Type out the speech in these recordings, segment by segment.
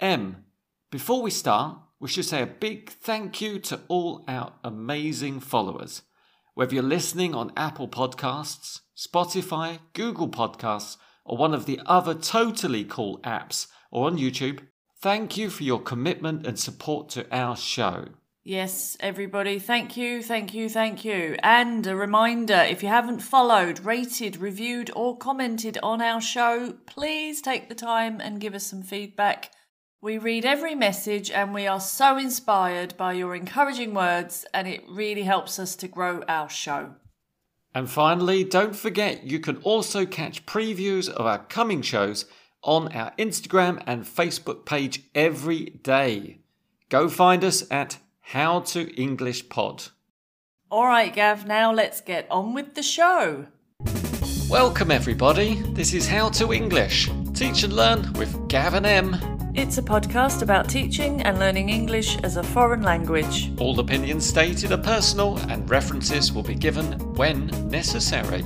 M. Before we start, we should say a big thank you to all our amazing followers. Whether you're listening on Apple Podcasts, Spotify, Google Podcasts, or one of the other totally cool apps, or on YouTube, thank you for your commitment and support to our show. Yes, everybody, thank you, thank you, thank you. And a reminder if you haven't followed, rated, reviewed, or commented on our show, please take the time and give us some feedback. We read every message and we are so inspired by your encouraging words, and it really helps us to grow our show. And finally, don't forget you can also catch previews of our coming shows on our Instagram and Facebook page every day. Go find us at how to English Pod. All right, Gav, now let's get on with the show. Welcome, everybody. This is How to English. Teach and learn with Gav and Em. It's a podcast about teaching and learning English as a foreign language. All opinions stated are personal and references will be given when necessary.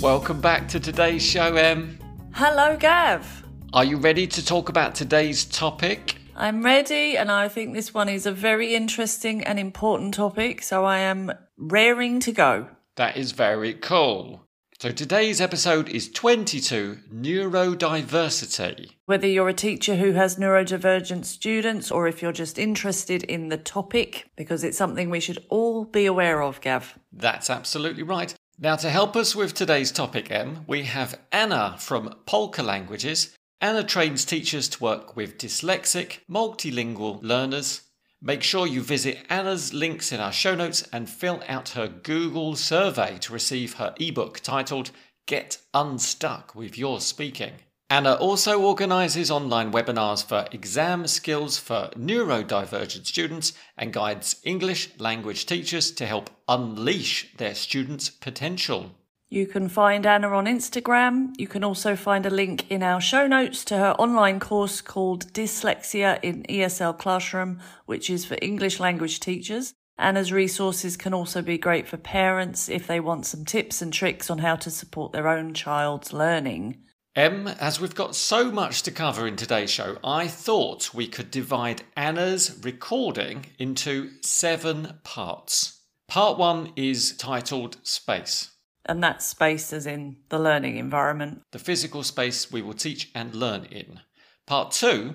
Welcome back to today's show, Em. Hello, Gav. Are you ready to talk about today's topic? I'm ready, and I think this one is a very interesting and important topic, so I am raring to go. That is very cool. So today's episode is 22 Neurodiversity. Whether you're a teacher who has neurodivergent students or if you're just interested in the topic, because it's something we should all be aware of, Gav. That's absolutely right. Now, to help us with today's topic, Em, we have Anna from Polka Languages. Anna trains teachers to work with dyslexic, multilingual learners. Make sure you visit Anna's links in our show notes and fill out her Google survey to receive her ebook titled Get Unstuck with Your Speaking. Anna also organises online webinars for exam skills for neurodivergent students and guides English language teachers to help unleash their students' potential. You can find Anna on Instagram. You can also find a link in our show notes to her online course called Dyslexia in ESL Classroom, which is for English language teachers. Anna's resources can also be great for parents if they want some tips and tricks on how to support their own child's learning. Em, as we've got so much to cover in today's show, I thought we could divide Anna's recording into seven parts. Part one is titled Space. And that space as in the learning environment. the physical space we will teach and learn in. Part two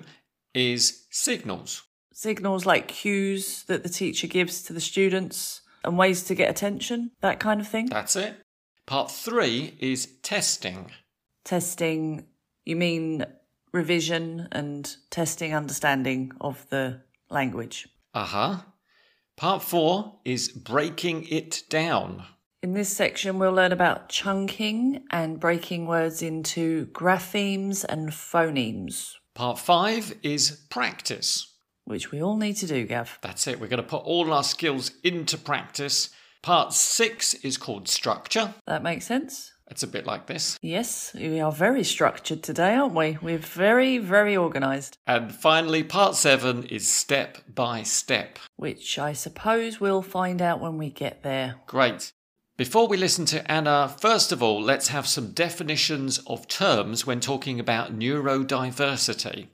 is signals. Signals like cues that the teacher gives to the students and ways to get attention, that kind of thing. That's it. Part three is testing. Testing, you mean revision and testing understanding of the language. Uh huh. Part four is breaking it down. In this section, we'll learn about chunking and breaking words into graphemes and phonemes, Part five is practice. which we all need to do, Gav. That's it. We're going to put all our skills into practice. Part six is called structure. That makes sense? It's a bit like this. Yes, we are very structured today, aren't we? We're very, very organised, And finally, part seven is step by step. which I suppose we'll find out when we get there. Great. Before we listen to Anna, first of all, let's have some definitions of terms when talking about neurodiversity.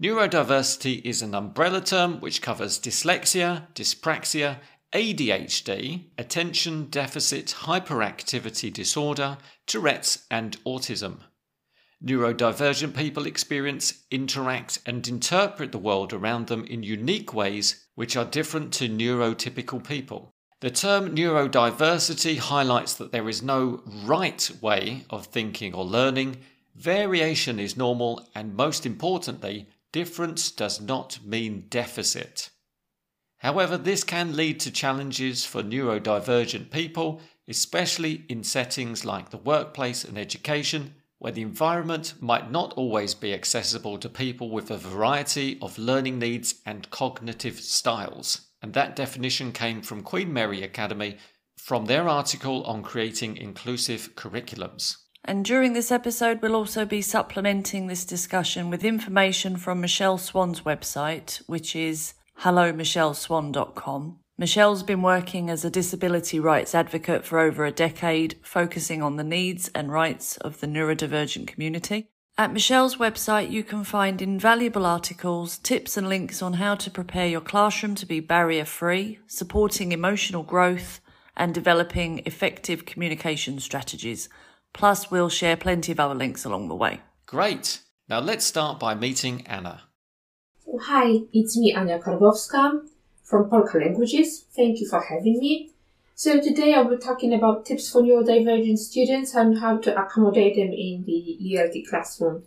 Neurodiversity is an umbrella term which covers dyslexia, dyspraxia, ADHD, attention deficit hyperactivity disorder, Tourette's, and autism. Neurodivergent people experience, interact, and interpret the world around them in unique ways which are different to neurotypical people. The term neurodiversity highlights that there is no right way of thinking or learning. Variation is normal, and most importantly, difference does not mean deficit. However, this can lead to challenges for neurodivergent people, especially in settings like the workplace and education, where the environment might not always be accessible to people with a variety of learning needs and cognitive styles. And that definition came from Queen Mary Academy from their article on creating inclusive curriculums. And during this episode, we'll also be supplementing this discussion with information from Michelle Swan's website, which is hellomichelleswan.com. Michelle's been working as a disability rights advocate for over a decade, focusing on the needs and rights of the neurodivergent community. At Michelle's website, you can find invaluable articles, tips, and links on how to prepare your classroom to be barrier free, supporting emotional growth, and developing effective communication strategies. Plus, we'll share plenty of other links along the way. Great. Now let's start by meeting Anna. Oh, hi, it's me, Ania Karbowska from Polka Languages. Thank you for having me. So today I'll be talking about tips for neurodivergent students and how to accommodate them in the ELT classroom.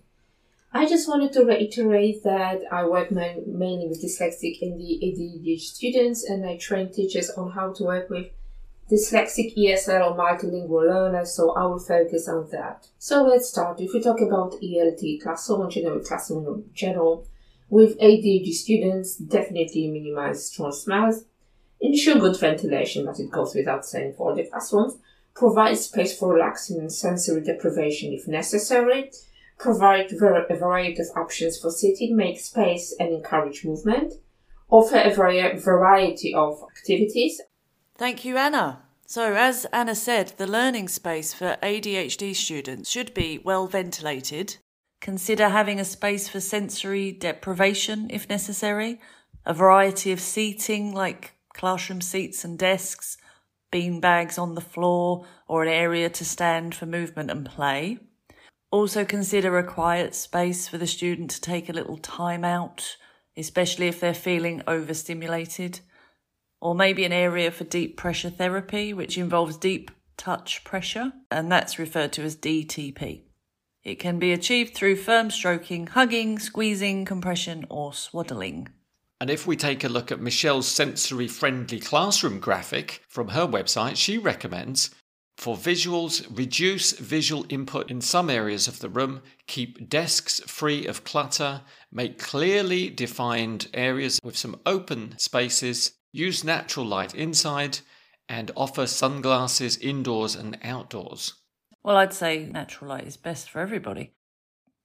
I just wanted to reiterate that I work mainly with dyslexic and the ADHD students and I train teachers on how to work with dyslexic ESL or multilingual learners, so I will focus on that. So let's start. If we talk about ELT classroom general classroom in general, with ADHD students, definitely minimize strong smells ensure good ventilation, but it goes without saying for the classrooms, provide space for relaxing and sensory deprivation if necessary, provide a variety of options for sitting, make space and encourage movement, offer a variety of activities. Thank you, Anna. So, as Anna said, the learning space for ADHD students should be well ventilated. Consider having a space for sensory deprivation if necessary, a variety of seating like classroom seats and desks, bean bags on the floor, or an area to stand for movement and play. Also consider a quiet space for the student to take a little time out, especially if they're feeling overstimulated. Or maybe an area for deep pressure therapy, which involves deep touch pressure, and that's referred to as DTP. It can be achieved through firm stroking, hugging, squeezing, compression, or swaddling. And if we take a look at Michelle's sensory friendly classroom graphic from her website, she recommends for visuals, reduce visual input in some areas of the room, keep desks free of clutter, make clearly defined areas with some open spaces, use natural light inside, and offer sunglasses indoors and outdoors. Well, I'd say natural light is best for everybody.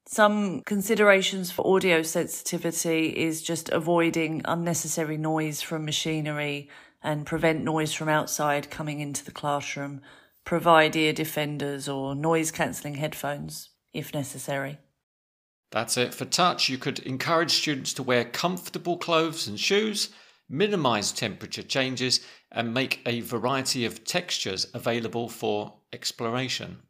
Some considerations for audio sensitivity is just avoiding unnecessary noise from machinery and prevent noise from outside coming into the classroom. Provide ear defenders or noise cancelling headphones if necessary. That's it for touch. You could encourage students to wear comfortable clothes and shoes, minimize temperature changes, and make a variety of textures available for exploration.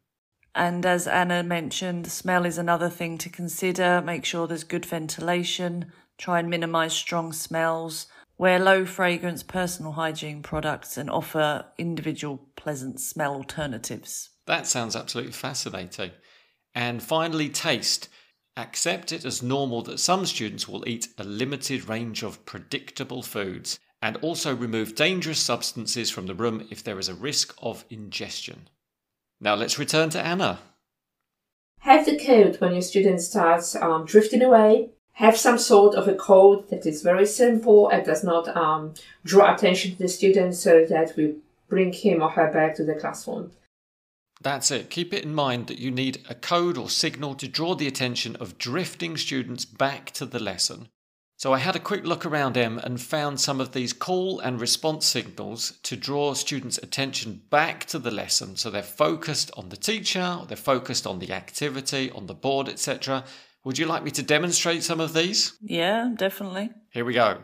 And as Anna mentioned, smell is another thing to consider. Make sure there's good ventilation, try and minimize strong smells, wear low fragrance personal hygiene products, and offer individual pleasant smell alternatives. That sounds absolutely fascinating. And finally, taste. Accept it as normal that some students will eat a limited range of predictable foods and also remove dangerous substances from the room if there is a risk of ingestion. Now let's return to Anna. Have the code when your student starts um, drifting away. Have some sort of a code that is very simple and does not um, draw attention to the student so that we bring him or her back to the classroom. That's it. Keep it in mind that you need a code or signal to draw the attention of drifting students back to the lesson. So I had a quick look around Em and found some of these call and response signals to draw students' attention back to the lesson. So they're focused on the teacher, they're focused on the activity, on the board, etc. Would you like me to demonstrate some of these? Yeah, definitely. Here we go.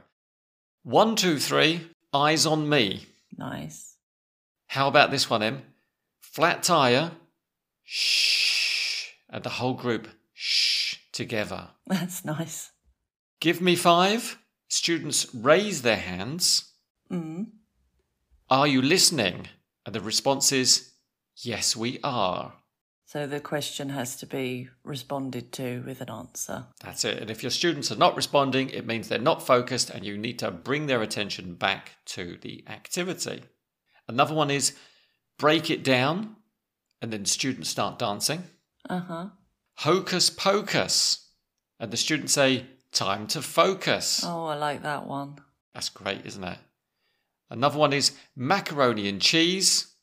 One, two, three, eyes on me. Nice. How about this one, Em? Flat tire, shh, and the whole group shh together. That's nice. Give me five. Students raise their hands. Mm. Are you listening? And the response is, Yes, we are. So the question has to be responded to with an answer. That's it. And if your students are not responding, it means they're not focused and you need to bring their attention back to the activity. Another one is break it down and then students start dancing. Uh huh. Hocus pocus. And the students say, Time to focus. Oh, I like that one. That's great, isn't it? Another one is macaroni and cheese.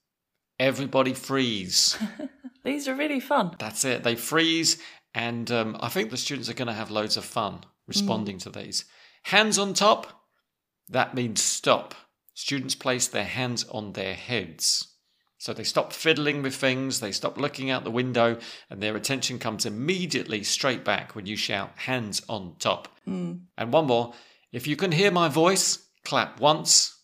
Everybody freeze. These are really fun. That's it. They freeze, and um, I think the students are going to have loads of fun responding mm. to these. Hands on top, that means stop. students place their hands on their heads. So they stop fiddling with things, they stop looking out the window, and their attention comes immediately straight back when you shout hands on top. Mm. And one more if you can hear my voice, clap once,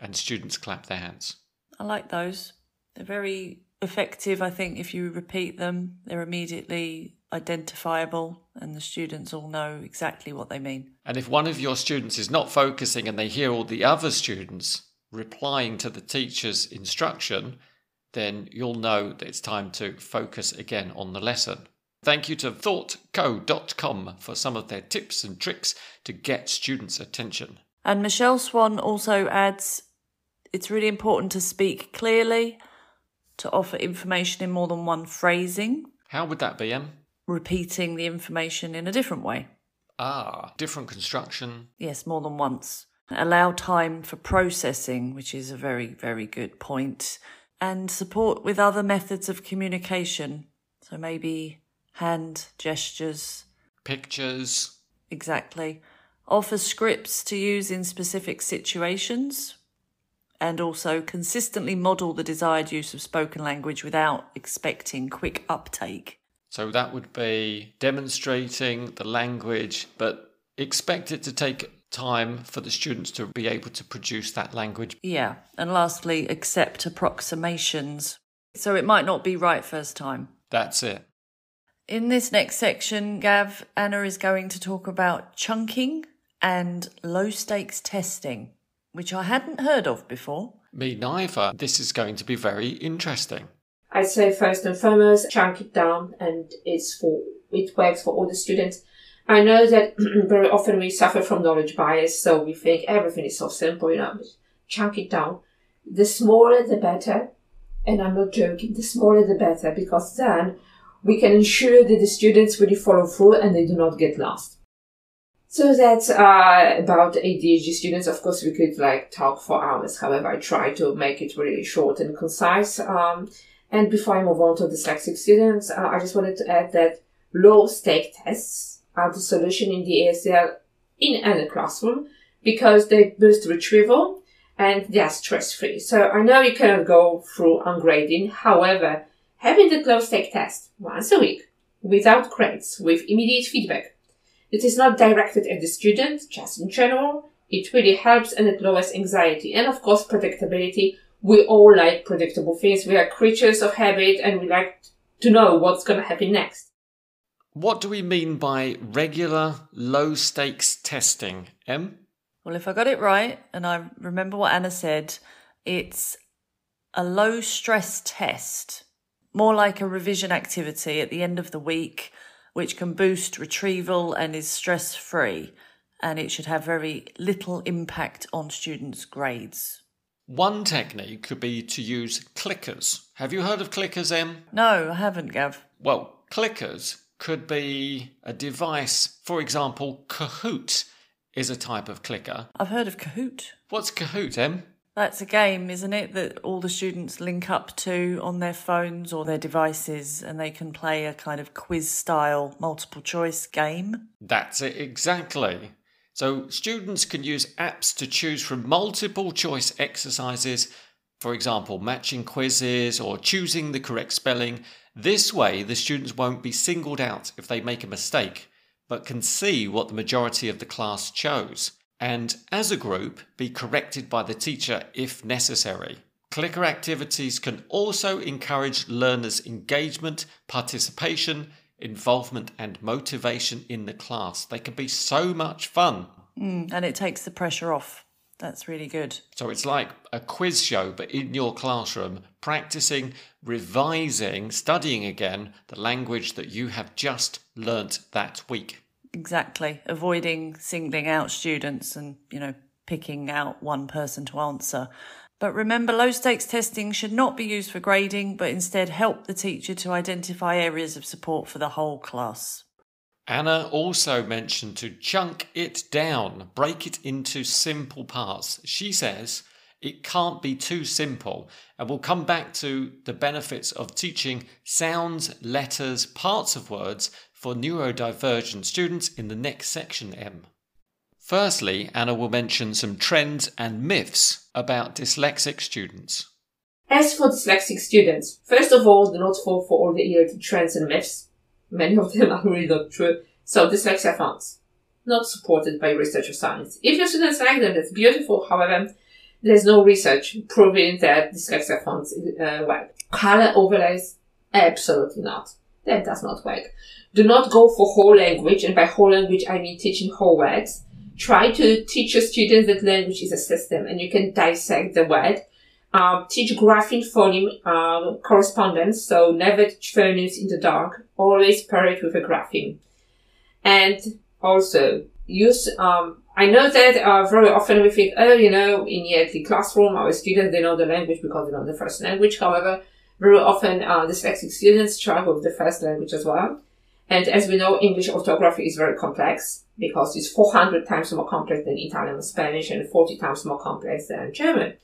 and students clap their hands. I like those. They're very effective, I think, if you repeat them. They're immediately identifiable, and the students all know exactly what they mean. And if one of your students is not focusing and they hear all the other students replying to the teacher's instruction, then you'll know that it's time to focus again on the lesson. Thank you to thoughtco.com for some of their tips and tricks to get students' attention. And Michelle Swan also adds it's really important to speak clearly, to offer information in more than one phrasing, How would that be, Em? repeating the information in a different way. Ah, different construction. Yes, more than once. Allow time for processing, which is a very, very good point. And support with other methods of communication. So maybe hand gestures, Pictures. exactly. Offer scripts to use in specific situations. And also consistently model the desired use of spoken language without expecting quick uptake. So that would be demonstrating the language, but expect it to take time for the students to be able to produce that language. Yeah. And lastly, accept approximations. So it might not be right first time. That's it. In this next section, Gav, Anna is going to talk about chunking and low stakes testing, which I hadn't heard of before. Me neither. This is going to be very interesting. I'd say first and foremost, chunk it down, and it's for it works for all the students. I know that very often we suffer from knowledge bias, so we think everything is so simple, you know. Chunk it down. The smaller, the better, and I'm not joking. The smaller, the better, because then we can ensure that the students really follow through and they do not get lost. So that's uh, about ADHD students. Of course, we could like talk for hours. However, I try to make it really short and concise. Um, and before I move on to dyslexic students, uh, I just wanted to add that low stake tests are the solution in the ESL in any classroom because they boost retrieval and they are stress free. So I know you cannot go through ungrading. However, having the low stake test once a week without grades with immediate feedback it is not directed at the student, just in general. It really helps and it lowers anxiety. And of course, predictability. We all like predictable things. We are creatures of habit and we like to know what's going to happen next. What do we mean by regular low stakes testing, Em? Well, if I got it right, and I remember what Anna said, it's a low stress test, more like a revision activity at the end of the week, which can boost retrieval and is stress free. And it should have very little impact on students' grades. One technique could be to use clickers. Have you heard of clickers, Em? No, I haven't, Gav. Well, clickers could be a device. For example, Kahoot is a type of clicker. I've heard of Kahoot. What's Kahoot, Em? That's a game, isn't it, that all the students link up to on their phones or their devices and they can play a kind of quiz style multiple choice game? That's it exactly. So, students can use apps to choose from multiple choice exercises, for example, matching quizzes or choosing the correct spelling. This way, the students won't be singled out if they make a mistake, but can see what the majority of the class chose, and as a group, be corrected by the teacher if necessary. Clicker activities can also encourage learners' engagement, participation, involvement, and motivation in the class. They can be so much fun. Mm, and it takes the pressure off. That's really good. So it's like a quiz show, but in your classroom, practicing, revising, studying again the language that you have just learnt that week. Exactly. Avoiding singling out students and, you know, picking out one person to answer. But remember, low stakes testing should not be used for grading, but instead help the teacher to identify areas of support for the whole class. Anna also mentioned to chunk it down, break it into simple parts. She says it can't be too simple, and we'll come back to the benefits of teaching sounds, letters, parts of words for neurodivergent students in the next section, Em. Firstly, Anna will mention some trends and myths about dyslexic students. As for dyslexic students, first of all, the not fall for all the ELT trends and myths. Many of them are really not true. So dyslexia fonts, not supported by research or science. If your students like them, that's beautiful. However, there's no research proving that dyslexia fonts uh, work. Color overlays, absolutely not. That does not work. Do not go for whole language, and by whole language I mean teaching whole words. Try to teach your students that language is a system, and you can dissect the word. Um, teach grapheme phoneme uh, correspondence, so never teach phonemes in the dark. Always pair it with a grapheme. And also use um, I know that uh, very often we think, oh, you know, in the classroom, our students, they know the language because they know the first language. However, very often uh, dyslexic students struggle with the first language as well. And as we know, English orthography is very complex because it's 400 times more complex than Italian or Spanish and 40 times more complex than German.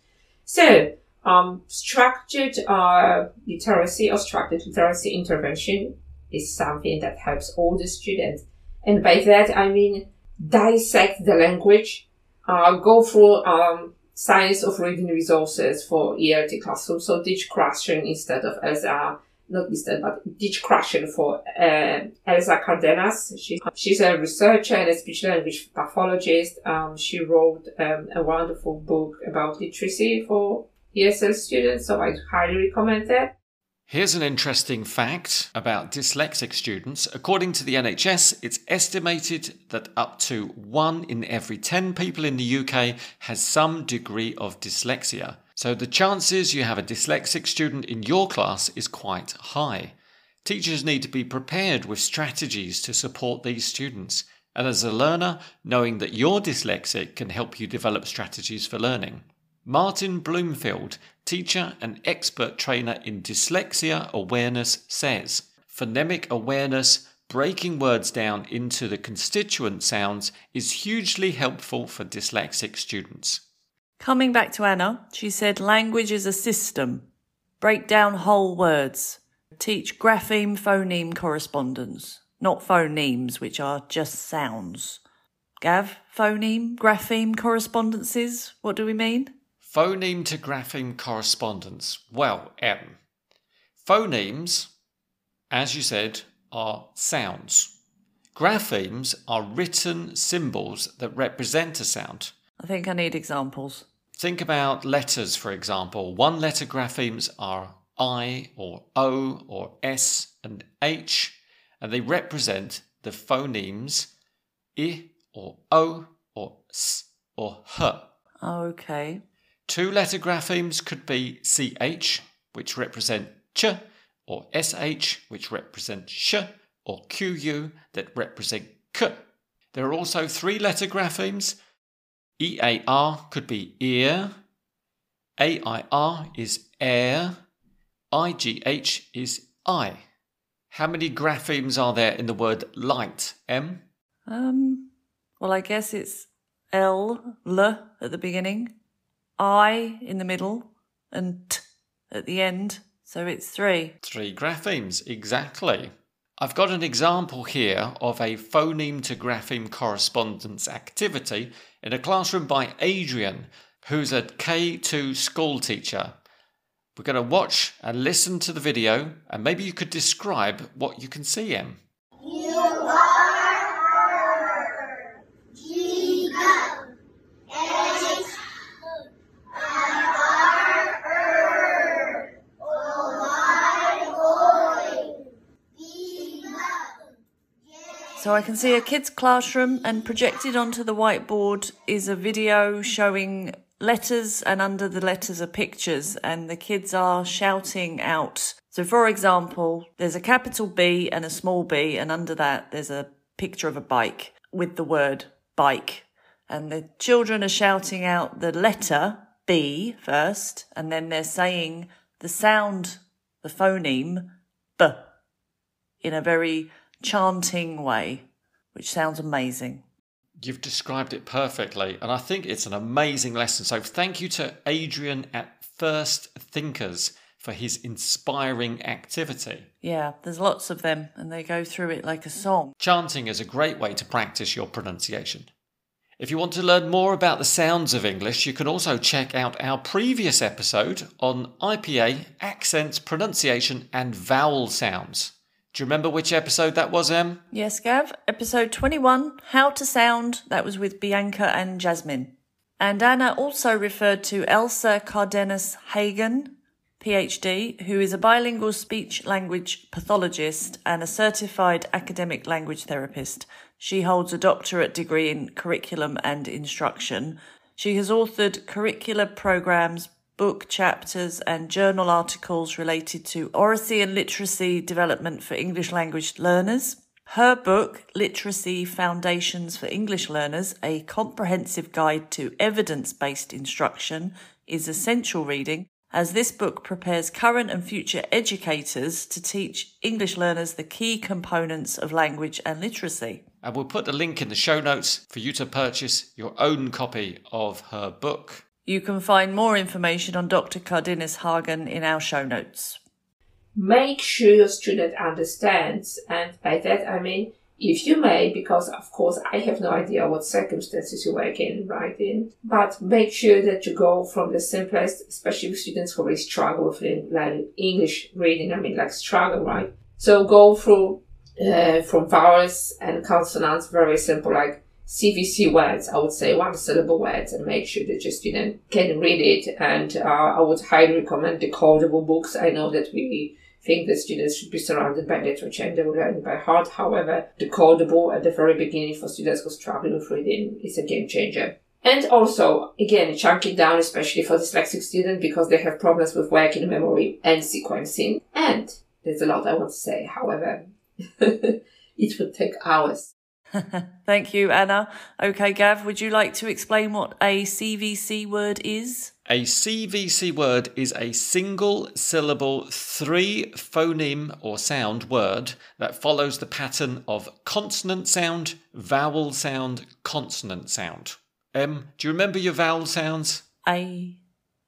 So, um, structured uh, literacy or structured literacy intervention is something that helps all the students. And by that, I mean dissect the language, uh, go through um, science of reading resources for ELT classroom. So Ditchcrusion instead of Elsa, not instead, but Ditchcrusion for uh, Elsa Cardenas. She, she's a researcher and a speech language pathologist. Um, she wrote um, a wonderful book about literacy for ESL students, so I highly recommend that. Here's an interesting fact about dyslexic students. According to the NHS, it's estimated that up to one in every 10 people in the UK has some degree of dyslexia. So the chances you have a dyslexic student in your class is quite high. Teachers need to be prepared with strategies to support these students. And as a learner, knowing that you're dyslexic can help you develop strategies for learning. Martin Bloomfield, teacher and expert trainer in dyslexia awareness, says phonemic awareness, breaking words down into the constituent sounds, is hugely helpful for dyslexic students. Coming back to Anna, she said language is a system. Break down whole words. Teach grapheme phoneme correspondence, not phonemes, which are just sounds. Gav, phoneme, grapheme correspondences, what do we mean? Phoneme to grapheme correspondence. Well, Em. Phonemes, as you said, are sounds. Graphemes are written symbols that represent a sound. I think I need examples. Think about letters, for example. One letter graphemes are I or O or S and H, and they represent the phonemes I or O or S or H. Okay. Two letter graphemes could be CH, which represent ch, or SH, which represent sh, or QU, that represent k. There are also three letter graphemes. EAR could be ear, AIR is air, IGH is I. How many graphemes are there in the word light, Em? Um, well, I guess it's L, L at the beginning. I in the middle and T at the end. So it's three. Three graphemes, exactly. I've got an example here of a phoneme to grapheme correspondence activity in a classroom by Adrian, who's a K2 school teacher. We're going to watch and listen to the video, and maybe you could describe what you can see, Em. So I can see a kid's classroom, and projected onto the whiteboard is a video showing letters, and under the letters are pictures, and the kids are shouting out. So, for example, there's a capital B and a small b, and under that there's a picture of a bike with the word bike. And the children are shouting out the letter B first, and then they're saying the sound, the phoneme B, in a very chanting way, which sounds amazing. You've described it perfectly, and I think it's an amazing lesson. So, thank you to Adrian at First Thinkers for his inspiring activity. Yeah, there's lots of them, and they go through it like a song. Chanting is a great way to practice your pronunciation. If you want to learn more about the sounds of English, you can also check out our previous episode on IPA, accents, pronunciation, and vowel sounds. Do you remember which episode that was, Em? Yes, Gav. Episode 21, How to Sound. That was with Bianca and Jasmine. And Anna also referred to Elsa Cardenas Hagen, PhD, who is a bilingual speech language pathologist and a certified academic language therapist. She holds a doctorate degree in curriculum and instruction. She has authored curricular programs, book chapters, and journal articles related to oracy and literacy development for English language learners. Her book, Literacy Foundations for English Learners, a comprehensive guide to evidence based instruction, is essential reading as this book prepares current and future educators to teach English learners the key components of language and literacy. And we'll put the link in the show notes for you to purchase your own copy of her book. You can find more information on Dr. Cardenas Hagen in our show notes. Make sure your student understands, and by that I mean if you may, because of course I have no idea what circumstances you work in, right in, but make sure that you go from the simplest, especially with students who really struggle with like English reading, I mean like struggle, right? So go through uh, from vowels and consonants, very simple, like CVC words, I would say one syllable words, and make sure that your student can read it. And uh, I would highly recommend the decodable books. I know that we think that students should be surrounded by literature and they will learn by heart. However, the decodable at the very beginning for students who struggle with reading is a game changer. And also, again, chunk it down, especially for dyslexic students because they have problems with working memory and sequencing. And there's a lot I want to say. However, it would take hours. Thank you, Anna. Okay, Gav, would you like to explain what a CVC word is? A CVC word is a single syllable, three phoneme or sound word that follows the pattern of consonant sound, vowel sound, consonant sound. Um, do you remember your vowel sounds? A,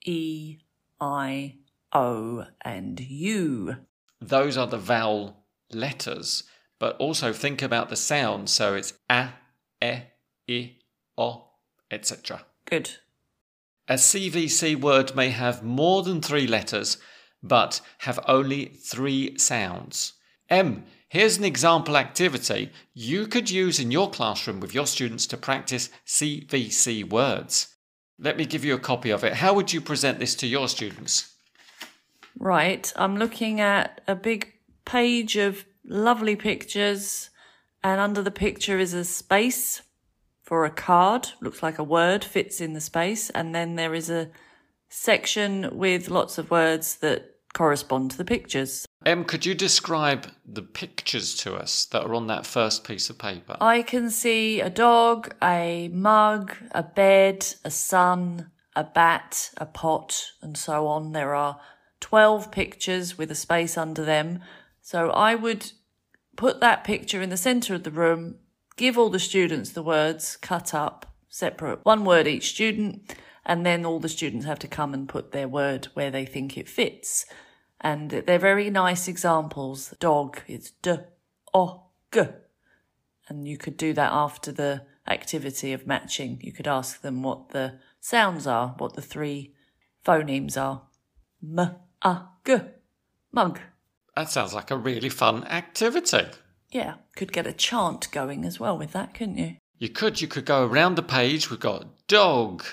E, I, O, and U. Those are the vowel letters but also think about the sound. So it's a, e, i, o, etc. Good. A CVC word may have more than three letters, but have only three sounds. Em. Here's an example activity you could use in your classroom with your students to practice CVC words. Let me give you a copy of it. How would you present this to your students? Right, I'm looking at a big page of lovely pictures. And under the picture is a space for a card. Looks like a word fits in the space. And then there is a section with lots of words that correspond to the pictures. Em, could you describe the pictures to us that are on that first piece of paper? I can see a dog, a mug, a bed, a sun, a bat, a pot, and so on. There are 12 pictures with a space under them. So I would put that picture in the centre of the room, give all the students the words cut up, separate, one word each student, and then all the students have to come and put their word where they think it fits. And they're very nice examples. Dog is d, o, g. And you could do that after the activity of matching. You could ask them what the sounds are, what the three phonemes are. M, a, g, mug. That sounds like a really fun activity. Yeah, could get a chant going as well with that, couldn't you? You could. You could go around the page. We've got dog,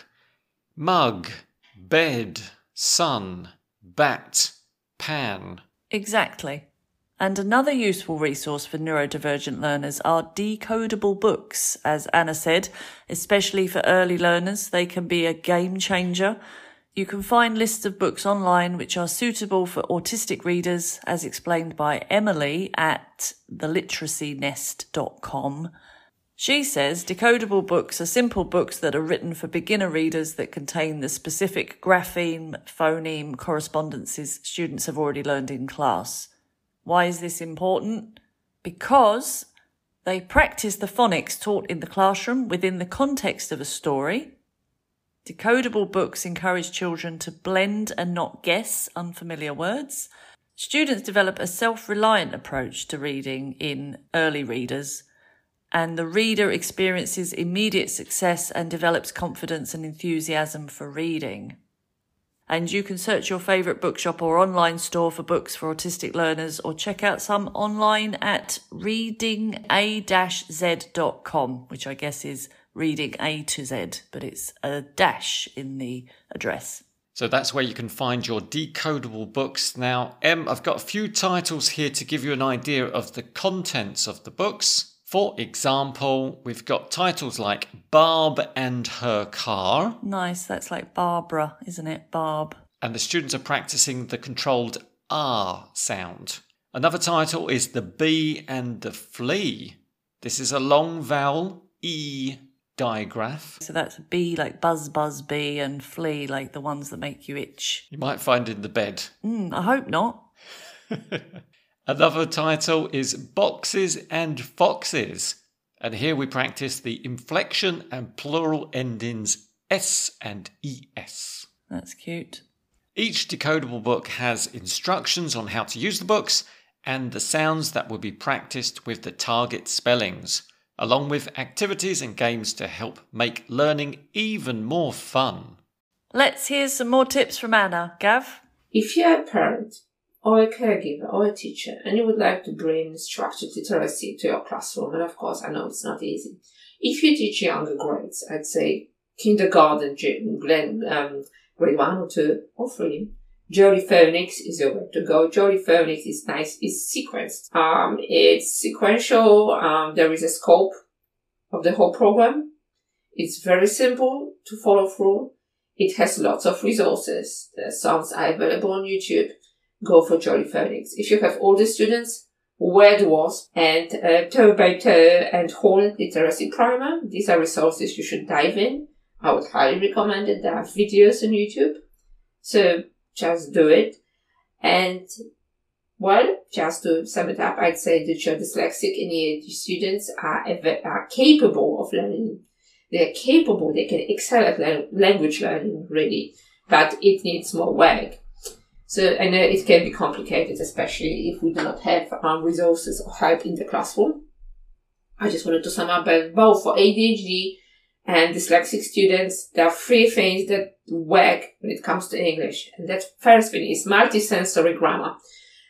mug, bed, sun, bat, pan. Exactly. And another useful resource for neurodivergent learners are decodable books. As Anna said, especially for early learners, they can be a game changer. You can find lists of books online which are suitable for autistic readers, as explained by Emily at theliteracynest.com. She says decodable books are simple books that are written for beginner readers that contain the specific grapheme, phoneme correspondences students have already learned in class. Why is this important? Because they practice the phonics taught in the classroom within the context of a story Decodable books encourage children to blend and not guess unfamiliar words. Students develop a self reliant approach to reading in early readers. and the reader experiences immediate success and develops confidence and enthusiasm for reading. And you can search your favourite bookshop or online store for books for autistic learners or check out some online at readinga-z.com, which I guess is reading A to Z, but it's a dash in the address. So that's where you can find your decodable books. Now, Em, I've got a few titles here to give you an idea of the contents of the books. For example, we've got titles like Barb and Her Car. Nice, that's like Barbara, isn't it? Barb. And the students are practicing the controlled R sound. Another title is The Bee and the Flea. This is a long vowel E digraph. So that's bee like buzz buzz bee and flea like the ones that make you itch. You might find in the bed. Mm, I hope not. Another title is Boxes and Foxes. And here we practice the inflection and plural endings S and ES. That's cute. Each decodable book has instructions on how to use the books and the sounds that will be practiced with the target spellings, along with activities and games to help make learning even more fun. Let's hear some more tips from Anna. Gav? If you're a parent or a caregiver or a teacher and you would like to bring structured literacy to your classroom, and of course, I know it's not easy. If you teach younger grades, I'd say kindergarten, um, grade one or two or three, Jolly Phonics is your way to go. Jolly Phonics is nice. It's sequenced. Um, it's sequential. Um, there is a scope of the whole program. It's very simple to follow through. It has lots of resources. The songs are available on YouTube go for Jolly Phonics. If you have older students, Word Wasp and uh, Toe by Toe and Hornet Literacy Primer, these are resources you should dive in. I would highly recommend it. There are videos on YouTube. So just do it. And well, just to sum it up, I'd say that your dyslexic and EAD students are, are capable of learning. They're capable, they can excel at language learning, really, but it needs more work. So know it can be complicated, especially if we do not have um, resources or help in the classroom. I just wanted to sum up that both for ADHD and dyslexic students, there are three things that work when it comes to English. And that first thing is multisensory grammar.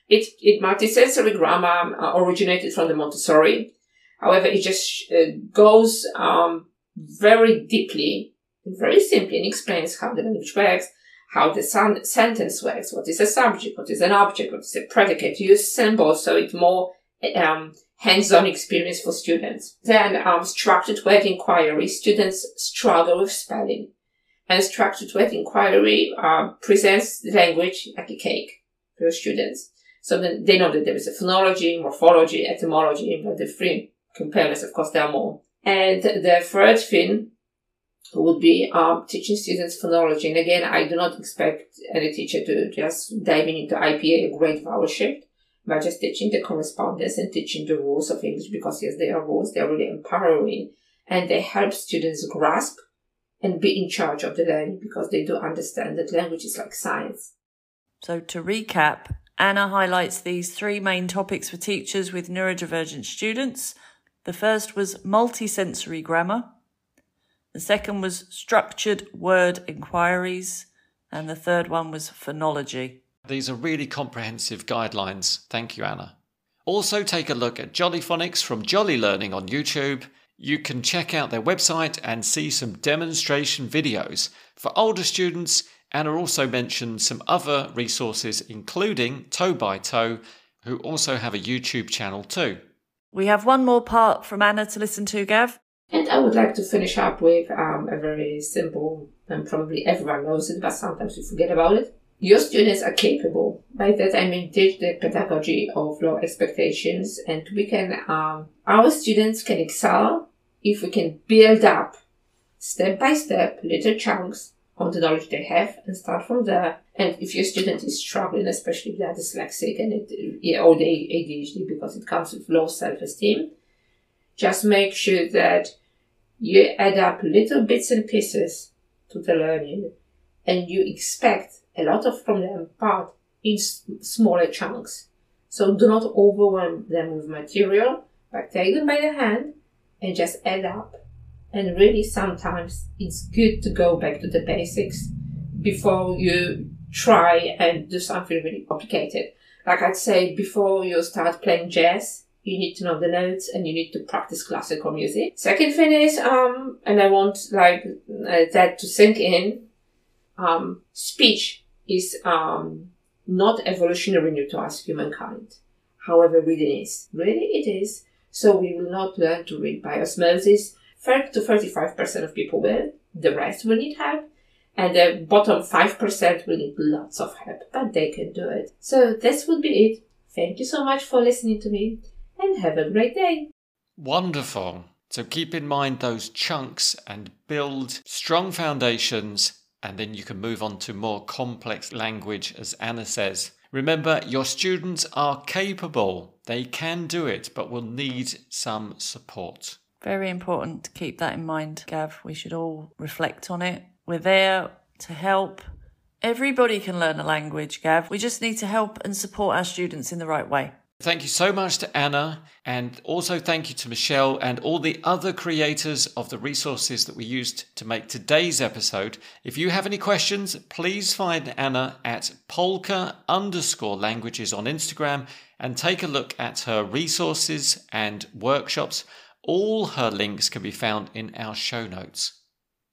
It, it multisensory grammar uh, originated from the Montessori. However, it just uh, goes um, very deeply, very simply, and explains how the language works how the sentence works, what is a subject, what is an object, what is a predicate, use symbols so it's more um, hands-on experience for students. Then um, structured word inquiry, students struggle with spelling. And structured word inquiry uh, presents language like a cake for students. So then they know that there is a phonology, morphology, etymology, but the three components, of course, there are more. And the third thing would be um, teaching students phonology. And again, I do not expect any teacher to just dive into IPA, a great vowel shift, but just teaching the correspondence and teaching the rules of English because yes, they are rules, they are really empowering and they help students grasp and be in charge of the learning because they do understand that language is like science. So to recap, Anna highlights these three main topics for teachers with neurodivergent students. The first was multisensory grammar, the second was structured word inquiries. And the third one was phonology. These are really comprehensive guidelines. Thank you, Anna. Also, take a look at Jolly Phonics from Jolly Learning on YouTube. You can check out their website and see some demonstration videos. For older students, Anna also mentioned some other resources, including Toe by Toe, who also have a YouTube channel too. We have one more part from Anna to listen to, Gav. And I would like to finish up with um, a very simple, and probably everyone knows it, but sometimes we forget about it. Your students are capable. By that I mean teach the pedagogy of low expectations, and we can, um, our students can excel if we can build up step by step little chunks on the knowledge they have and start from there. And if your student is struggling, especially if they're dyslexic and it, or they ADHD because it comes with low self-esteem, just make sure that you add up little bits and pieces to the learning and you expect a lot of from them but in smaller chunks. So do not overwhelm them with material, but take them by the hand and just add up. And really, sometimes it's good to go back to the basics before you try and do something really complicated. Like I'd say, before you start playing jazz, you need to know the notes and you need to practice classical music. Second thing is, um, and I want like uh, that to sink in, um, speech is, um, not evolutionary new to us humankind. However, reading is. Really it is. So we will not learn to read by osmosis. 30 to 35% of people will. The rest will need help. And the bottom 5% will need lots of help, but they can do it. So this would be it. Thank you so much for listening to me and have a great day. Wonderful. So keep in mind those chunks and build strong foundations, and then you can move on to more complex language, as Anna says. Remember, your students are capable. They can do it, but will need some support. Very important to keep that in mind, Gav. We should all reflect on it. We're there to help. Everybody can learn a language, Gav. We just need to help and support our students in the right way. Thank you so much to Anna, and also thank you to Michelle and all the other creators of the resources that we used to make today's episode. If you have any questions, please find Anna at polka underscore languages on Instagram and take a look at her resources and workshops. All her links can be found in our show notes.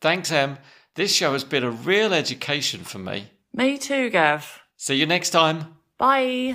Thanks, Em. This show has been a real education for me. Me too, Gav. See you next time. Bye.